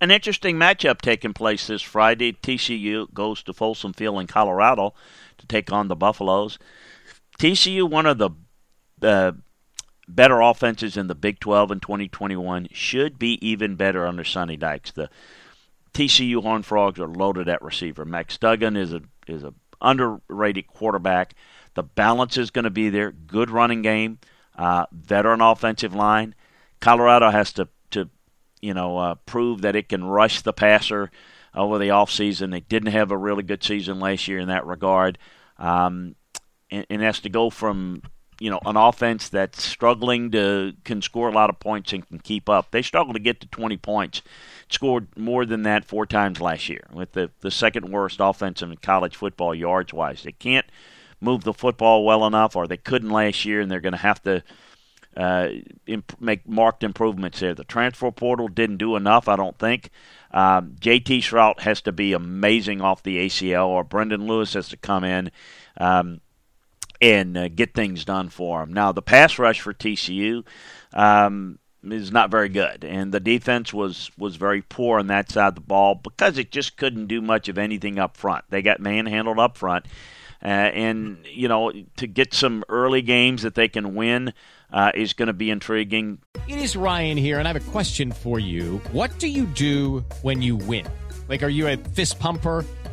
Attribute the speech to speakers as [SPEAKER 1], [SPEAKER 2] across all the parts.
[SPEAKER 1] An interesting matchup taking place this Friday. TCU goes to Folsom Field in Colorado to take on the Buffaloes. TCU, one of the uh, better offenses in the Big 12 in 2021, should be even better under Sonny Dykes. The TCU Horned Frogs are loaded at receiver. Max Duggan is a is a underrated quarterback. The balance is going to be there. Good running game, uh, veteran offensive line. Colorado has to you know uh, prove that it can rush the passer over the offseason. They didn't have a really good season last year in that regard, um, and, and has to go from you know an offense that's struggling to can score a lot of points and can keep up. They struggled to get to 20 points scored more than that four times last year, with the, the second worst offense in college football yards wise. They can't move the football well enough, or they couldn't last year, and they're going to have to uh, imp- make marked improvements there. The transfer portal didn't do enough, I don't think. Um, JT Shrout has to be amazing off the ACL, or Brendon Lewis has to come in. Um, and uh, get things done for him. Now, the pass rush for TCU, um, is not very good, and the defense was was very poor on that side of the ball because it just couldn't do much of anything up front. They got manhandled up front, uh, and you know to get some early games that they can win uh, is going to be intriguing.
[SPEAKER 2] It is Ryan here, and I have a question for you. What do you do when you win? Like, are you a fist pumper?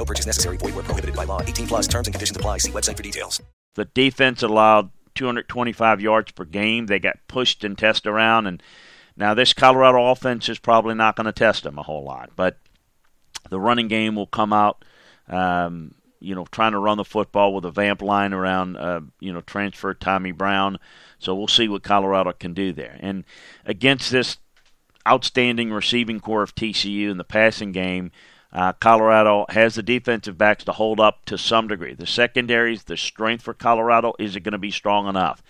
[SPEAKER 3] No purchase necessary. Void were prohibited by law. 18 plus terms and conditions apply. See website for details.
[SPEAKER 1] The defense allowed 225 yards per game. They got pushed and tested around, and now this Colorado offense is probably not going to test them a whole lot. But the running game will come out. Um, you know, trying to run the football with a vamp line around, uh, you know, transfer Tommy Brown. So we'll see what Colorado can do there. And against this outstanding receiving corps of TCU in the passing game, uh, Colorado has the defensive backs to hold up to some degree. The secondaries, the strength for Colorado, is it going to be strong enough?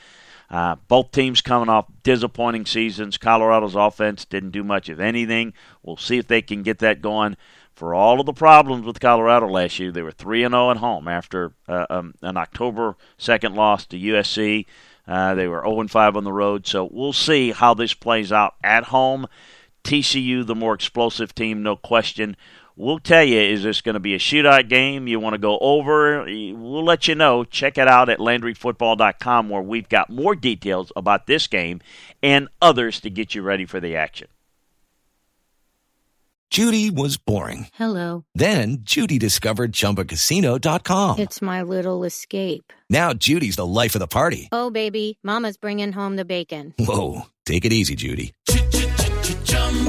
[SPEAKER 1] Uh, both teams coming off disappointing seasons. Colorado's offense didn't do much of anything. We'll see if they can get that going for all of the problems with Colorado last year, they were three and zero at home after uh, um, an October second loss to USC. Uh, they were zero and five on the road, so we'll see how this plays out at home. TCU, the more explosive team, no question, We'll tell you, is this going to be a shootout game? You want to go over? We'll let you know. Check it out at LandryFootball.com where we've got more details about this game and others to get you ready for the action.
[SPEAKER 4] Judy was boring.
[SPEAKER 5] Hello.
[SPEAKER 4] Then Judy discovered ChumbaCasino.com.
[SPEAKER 5] It's my little escape.
[SPEAKER 4] Now Judy's the life of the party.
[SPEAKER 5] Oh, baby, Mama's bringing home the bacon.
[SPEAKER 4] Whoa, take it easy, Judy.